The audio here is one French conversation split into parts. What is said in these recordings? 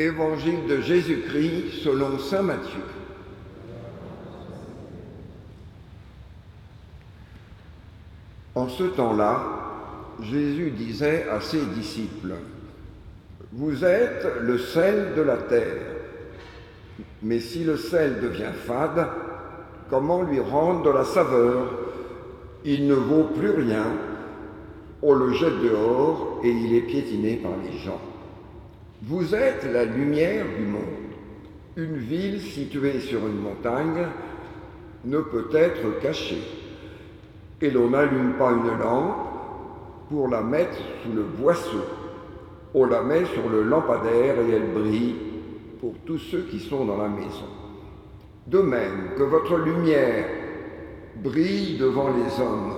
Évangile de Jésus-Christ selon Saint Matthieu. En ce temps-là, Jésus disait à ses disciples, Vous êtes le sel de la terre, mais si le sel devient fade, comment lui rendre de la saveur? Il ne vaut plus rien, on le jette dehors et il est piétiné par les gens. Vous êtes la lumière du monde. Une ville située sur une montagne ne peut être cachée et l'on n'allume pas une lampe pour la mettre sous le boisseau. On la met sur le lampadaire et elle brille pour tous ceux qui sont dans la maison. De même que votre lumière brille devant les hommes,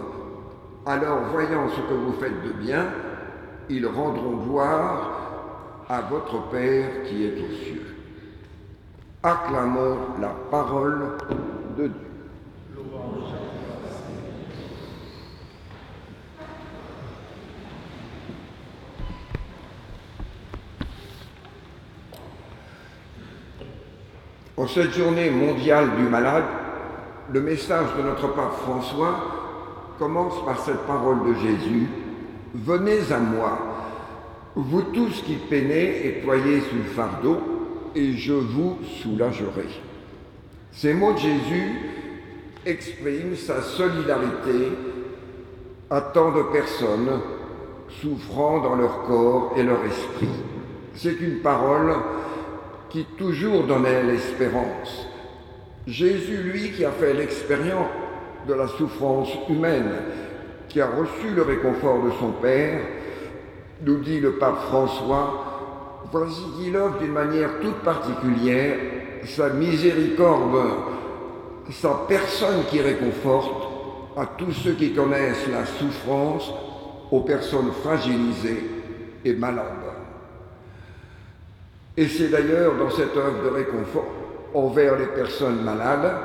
alors voyant ce que vous faites de bien, ils rendront gloire à votre Père qui est aux cieux. Acclamons la parole de Dieu. En cette journée mondiale du malade, le message de notre pape François commence par cette parole de Jésus. Venez à moi, vous tous qui peinez et ployez sous le fardeau, et je vous soulagerai. Ces mots de Jésus expriment sa solidarité à tant de personnes souffrant dans leur corps et leur esprit. C'est une parole qui toujours donnait l'espérance. Jésus, lui, qui a fait l'expérience de la souffrance humaine, qui a reçu le réconfort de son Père, nous dit le pape François, voici qu'il offre d'une manière toute particulière sa miséricorde, sa personne qui réconforte à tous ceux qui connaissent la souffrance, aux personnes fragilisées et malades. Et c'est d'ailleurs dans cette œuvre de réconfort envers les personnes malades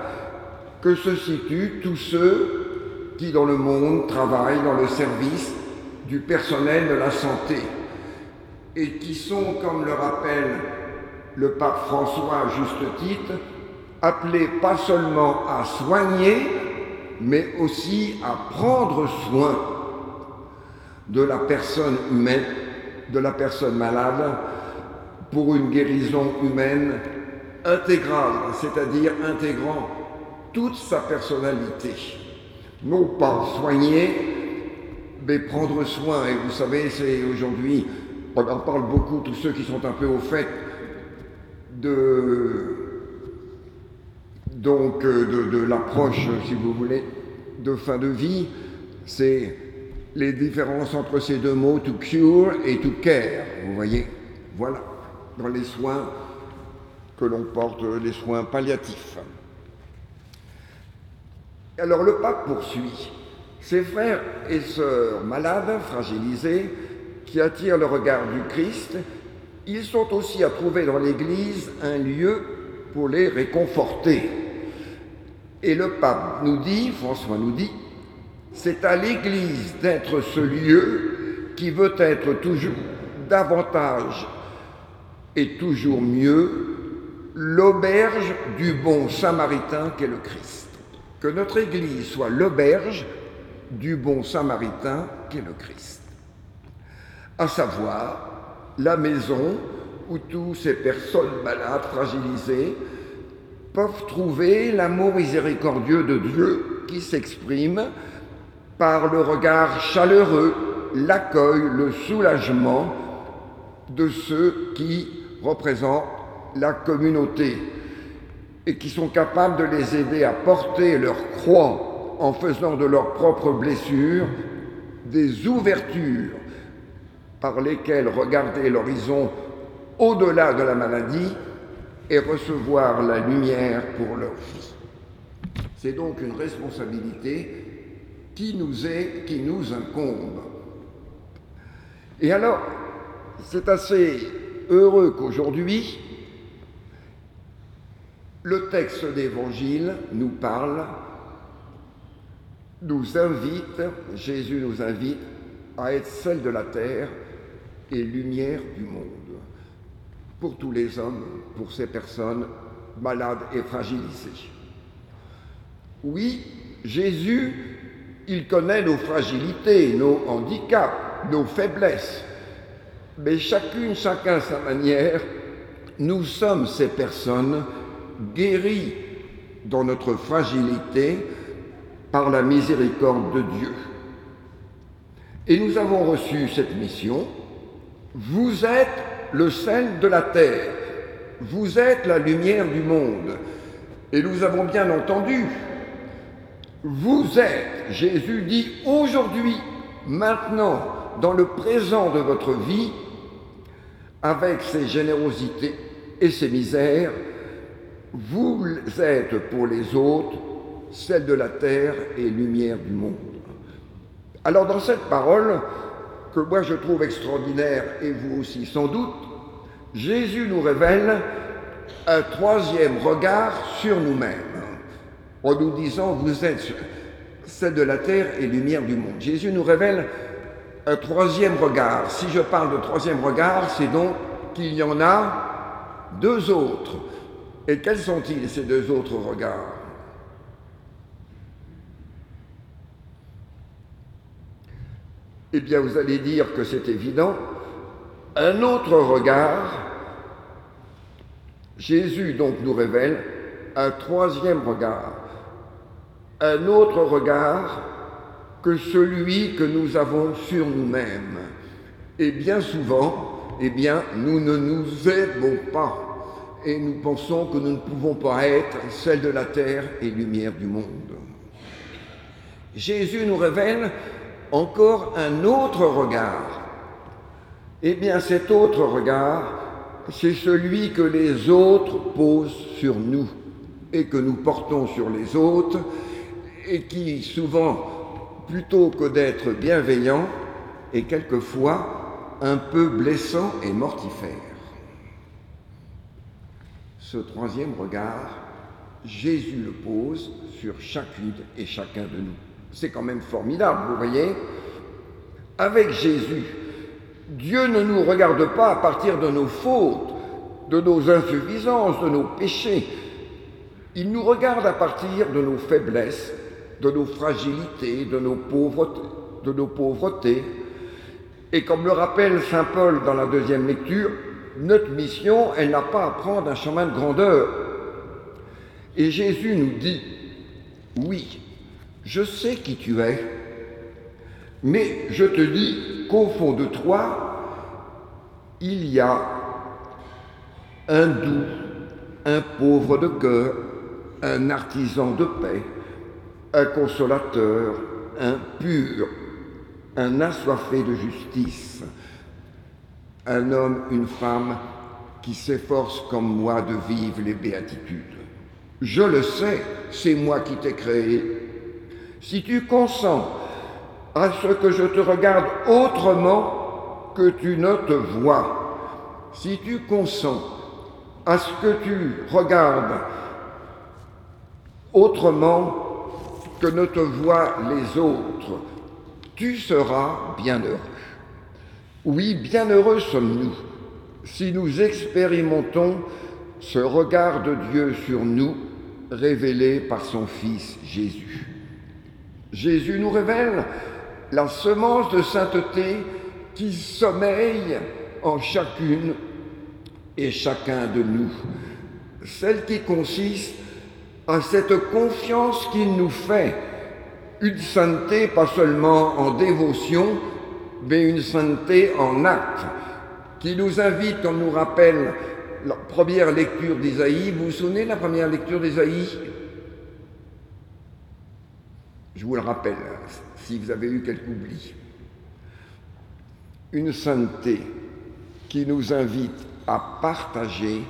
que se situent tous ceux qui dans le monde travaillent dans le service du personnel de la santé et qui sont, comme le rappelle le pape François à juste titre, appelés pas seulement à soigner, mais aussi à prendre soin de la personne humaine, de la personne malade, pour une guérison humaine intégrale, c'est-à-dire intégrant toute sa personnalité. Non pas soigner, mais prendre soin. Et vous savez, c'est aujourd'hui, on en parle beaucoup, tous ceux qui sont un peu au fait de, donc, de, de l'approche, si vous voulez, de fin de vie, c'est les différences entre ces deux mots, to cure et to care. Vous voyez Voilà dans les soins que l'on porte, les soins palliatifs. Alors le pape poursuit. Ses frères et sœurs malades, fragilisés, qui attirent le regard du Christ, ils sont aussi à trouver dans l'Église un lieu pour les réconforter. Et le pape nous dit, François nous dit, c'est à l'Église d'être ce lieu qui veut être toujours davantage et toujours mieux l'auberge du bon samaritain qu'est le Christ. Que notre Église soit l'auberge du bon samaritain qu'est le Christ. À savoir la maison où toutes ces personnes malades, fragilisées, peuvent trouver l'amour miséricordieux de Dieu qui s'exprime par le regard chaleureux, l'accueil, le soulagement de ceux qui représentent la communauté et qui sont capables de les aider à porter leur croix en faisant de leurs propres blessures des ouvertures par lesquelles regarder l'horizon au-delà de la maladie et recevoir la lumière pour leur vie. C'est donc une responsabilité qui nous est, qui nous incombe. Et alors, c'est assez heureux qu'aujourd'hui, le texte d'évangile nous parle, nous invite, Jésus nous invite à être celle de la terre et lumière du monde. pour tous les hommes, pour ces personnes malades et fragilisées. Oui, Jésus, il connaît nos fragilités, nos handicaps, nos faiblesses, mais chacune, chacun à sa manière, nous sommes ces personnes guéries dans notre fragilité par la miséricorde de Dieu. Et nous avons reçu cette mission. Vous êtes le sel de la terre. Vous êtes la lumière du monde. Et nous avons bien entendu, vous êtes, Jésus dit aujourd'hui, maintenant, dans le présent de votre vie, avec ses générosités et ses misères, vous êtes pour les autres celle de la terre et lumière du monde. Alors dans cette parole, que moi je trouve extraordinaire, et vous aussi sans doute, Jésus nous révèle un troisième regard sur nous-mêmes, en nous disant, vous êtes celle de la terre et lumière du monde. Jésus nous révèle un troisième regard. Si je parle de troisième regard, c'est donc qu'il y en a deux autres. Et quels sont-ils, ces deux autres regards? Eh bien, vous allez dire que c'est évident. Un autre regard, Jésus donc nous révèle un troisième regard, un autre regard que celui que nous avons sur nous-mêmes. Et bien souvent, eh bien, nous ne nous aimons pas et nous pensons que nous ne pouvons pas être celle de la terre et lumière du monde. Jésus nous révèle encore un autre regard. Eh bien cet autre regard, c'est celui que les autres posent sur nous et que nous portons sur les autres et qui souvent, plutôt que d'être bienveillant, est quelquefois un peu blessant et mortifère. Ce troisième regard, Jésus le pose sur chacune et chacun de nous. C'est quand même formidable, vous voyez. Avec Jésus, Dieu ne nous regarde pas à partir de nos fautes, de nos insuffisances, de nos péchés. Il nous regarde à partir de nos faiblesses, de nos fragilités, de nos pauvretés. Et comme le rappelle Saint Paul dans la deuxième lecture, notre mission, elle n'a pas à prendre un chemin de grandeur. Et Jésus nous dit, oui, je sais qui tu es, mais je te dis qu'au fond de toi, il y a un doux, un pauvre de cœur, un artisan de paix, un consolateur, un pur, un assoiffé de justice, un homme, une femme qui s'efforce comme moi de vivre les béatitudes. Je le sais, c'est moi qui t'ai créé, si tu consens à ce que je te regarde autrement que tu ne te vois, si tu consens à ce que tu regardes autrement que ne te voient les autres, tu seras bienheureux. Oui, bienheureux sommes-nous si nous expérimentons ce regard de Dieu sur nous révélé par son Fils Jésus. Jésus nous révèle la semence de sainteté qui sommeille en chacune et chacun de nous, celle qui consiste à cette confiance qu'il nous fait, une sainteté pas seulement en dévotion, mais une sainteté en acte, qui nous invite, comme nous rappelle la première lecture d'Isaïe, vous vous souvenez de la première lecture d'Isaïe? Je vous le rappelle, si vous avez eu quelque oubli. Une sainteté qui nous invite à partager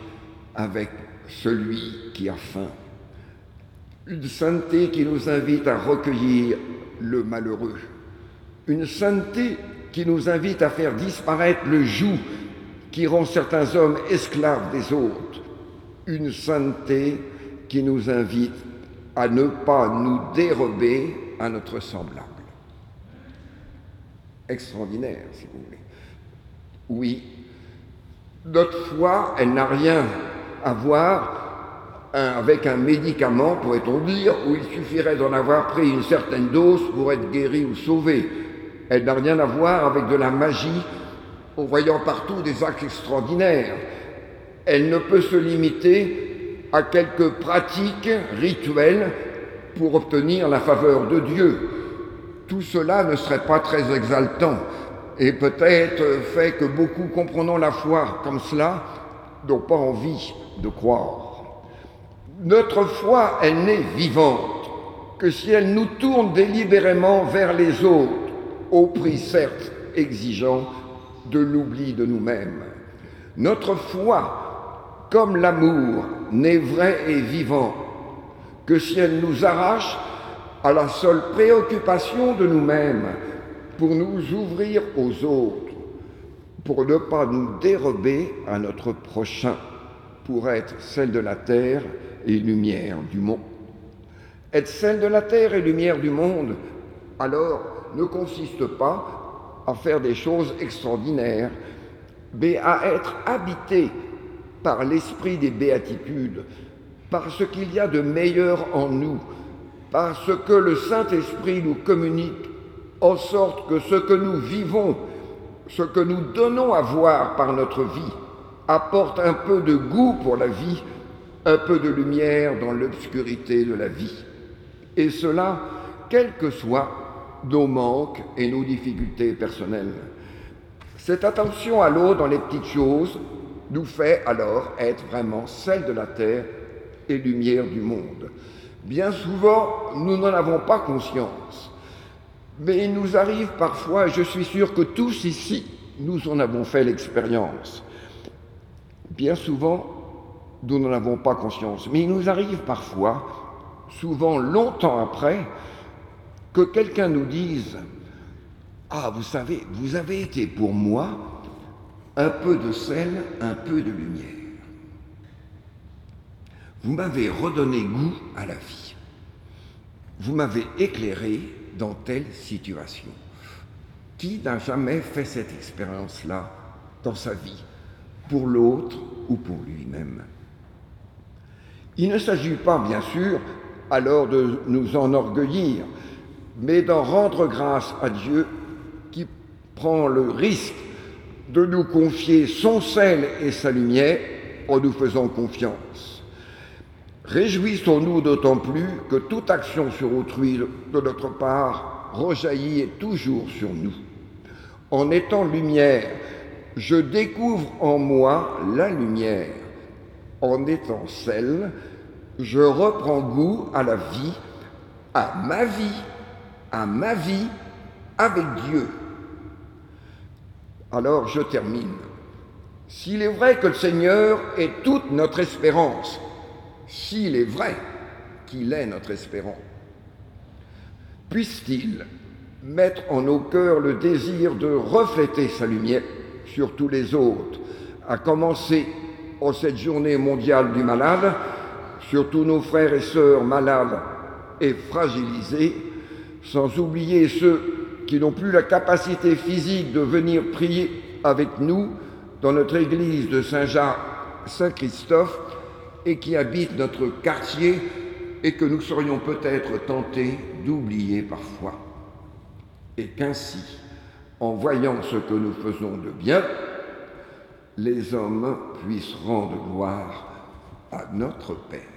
avec celui qui a faim. Une sainteté qui nous invite à recueillir le malheureux. Une sainteté qui nous invite à faire disparaître le joug qui rend certains hommes esclaves des autres. Une sainteté qui nous invite à ne pas nous dérober à notre semblable. Extraordinaire, si vous voulez. Oui, Notre foi, elle n'a rien à voir avec un médicament, pourrait-on dire, où il suffirait d'en avoir pris une certaine dose pour être guéri ou sauvé. Elle n'a rien à voir avec de la magie, en voyant partout des actes extraordinaires. Elle ne peut se limiter à quelques pratiques rituelles pour obtenir la faveur de Dieu. Tout cela ne serait pas très exaltant et peut-être fait que beaucoup comprenant la foi comme cela n'ont pas envie de croire. Notre foi, elle n'est vivante que si elle nous tourne délibérément vers les autres, au prix certes exigeant de l'oubli de nous-mêmes. Notre foi, comme l'amour, n'est vrai et vivant que si elle nous arrache à la seule préoccupation de nous-mêmes pour nous ouvrir aux autres, pour ne pas nous dérober à notre prochain, pour être celle de la terre et lumière du monde. Être celle de la terre et lumière du monde, alors, ne consiste pas à faire des choses extraordinaires, mais à être habité par l'esprit des béatitudes, par ce qu'il y a de meilleur en nous, par ce que le Saint-Esprit nous communique, en sorte que ce que nous vivons, ce que nous donnons à voir par notre vie, apporte un peu de goût pour la vie un peu de lumière dans l'obscurité de la vie. Et cela, quels que soient nos manques et nos difficultés personnelles. Cette attention à l'eau dans les petites choses nous fait alors être vraiment celle de la terre et lumière du monde. Bien souvent, nous n'en avons pas conscience. Mais il nous arrive parfois, et je suis sûr que tous ici, nous en avons fait l'expérience. Bien souvent, nous n'en avons pas conscience. Mais il nous arrive parfois, souvent longtemps après, que quelqu'un nous dise Ah, vous savez, vous avez été pour moi un peu de sel, un peu de lumière. Vous m'avez redonné goût à la vie. Vous m'avez éclairé dans telle situation. Qui n'a jamais fait cette expérience-là dans sa vie, pour l'autre ou pour lui-même? Il ne s'agit pas, bien sûr, alors de nous enorgueillir, mais d'en rendre grâce à Dieu qui prend le risque de nous confier son sel et sa lumière en nous faisant confiance. Réjouissons-nous d'autant plus que toute action sur autrui de notre part rejaillit toujours sur nous. En étant lumière, je découvre en moi la lumière en étant celle, je reprends goût à la vie, à ma vie, à ma vie avec Dieu. Alors je termine. S'il est vrai que le Seigneur est toute notre espérance, s'il est vrai qu'il est notre espérance, puisse-t-il mettre en nos cœurs le désir de refléter sa lumière sur tous les autres, à commencer en cette journée mondiale du malade, sur tous nos frères et sœurs malades et fragilisés, sans oublier ceux qui n'ont plus la capacité physique de venir prier avec nous dans notre église de Saint-Jacques, Saint-Christophe, et qui habitent notre quartier et que nous serions peut-être tentés d'oublier parfois. Et qu'ainsi, en voyant ce que nous faisons de bien, les hommes puissent rendre gloire à notre Père.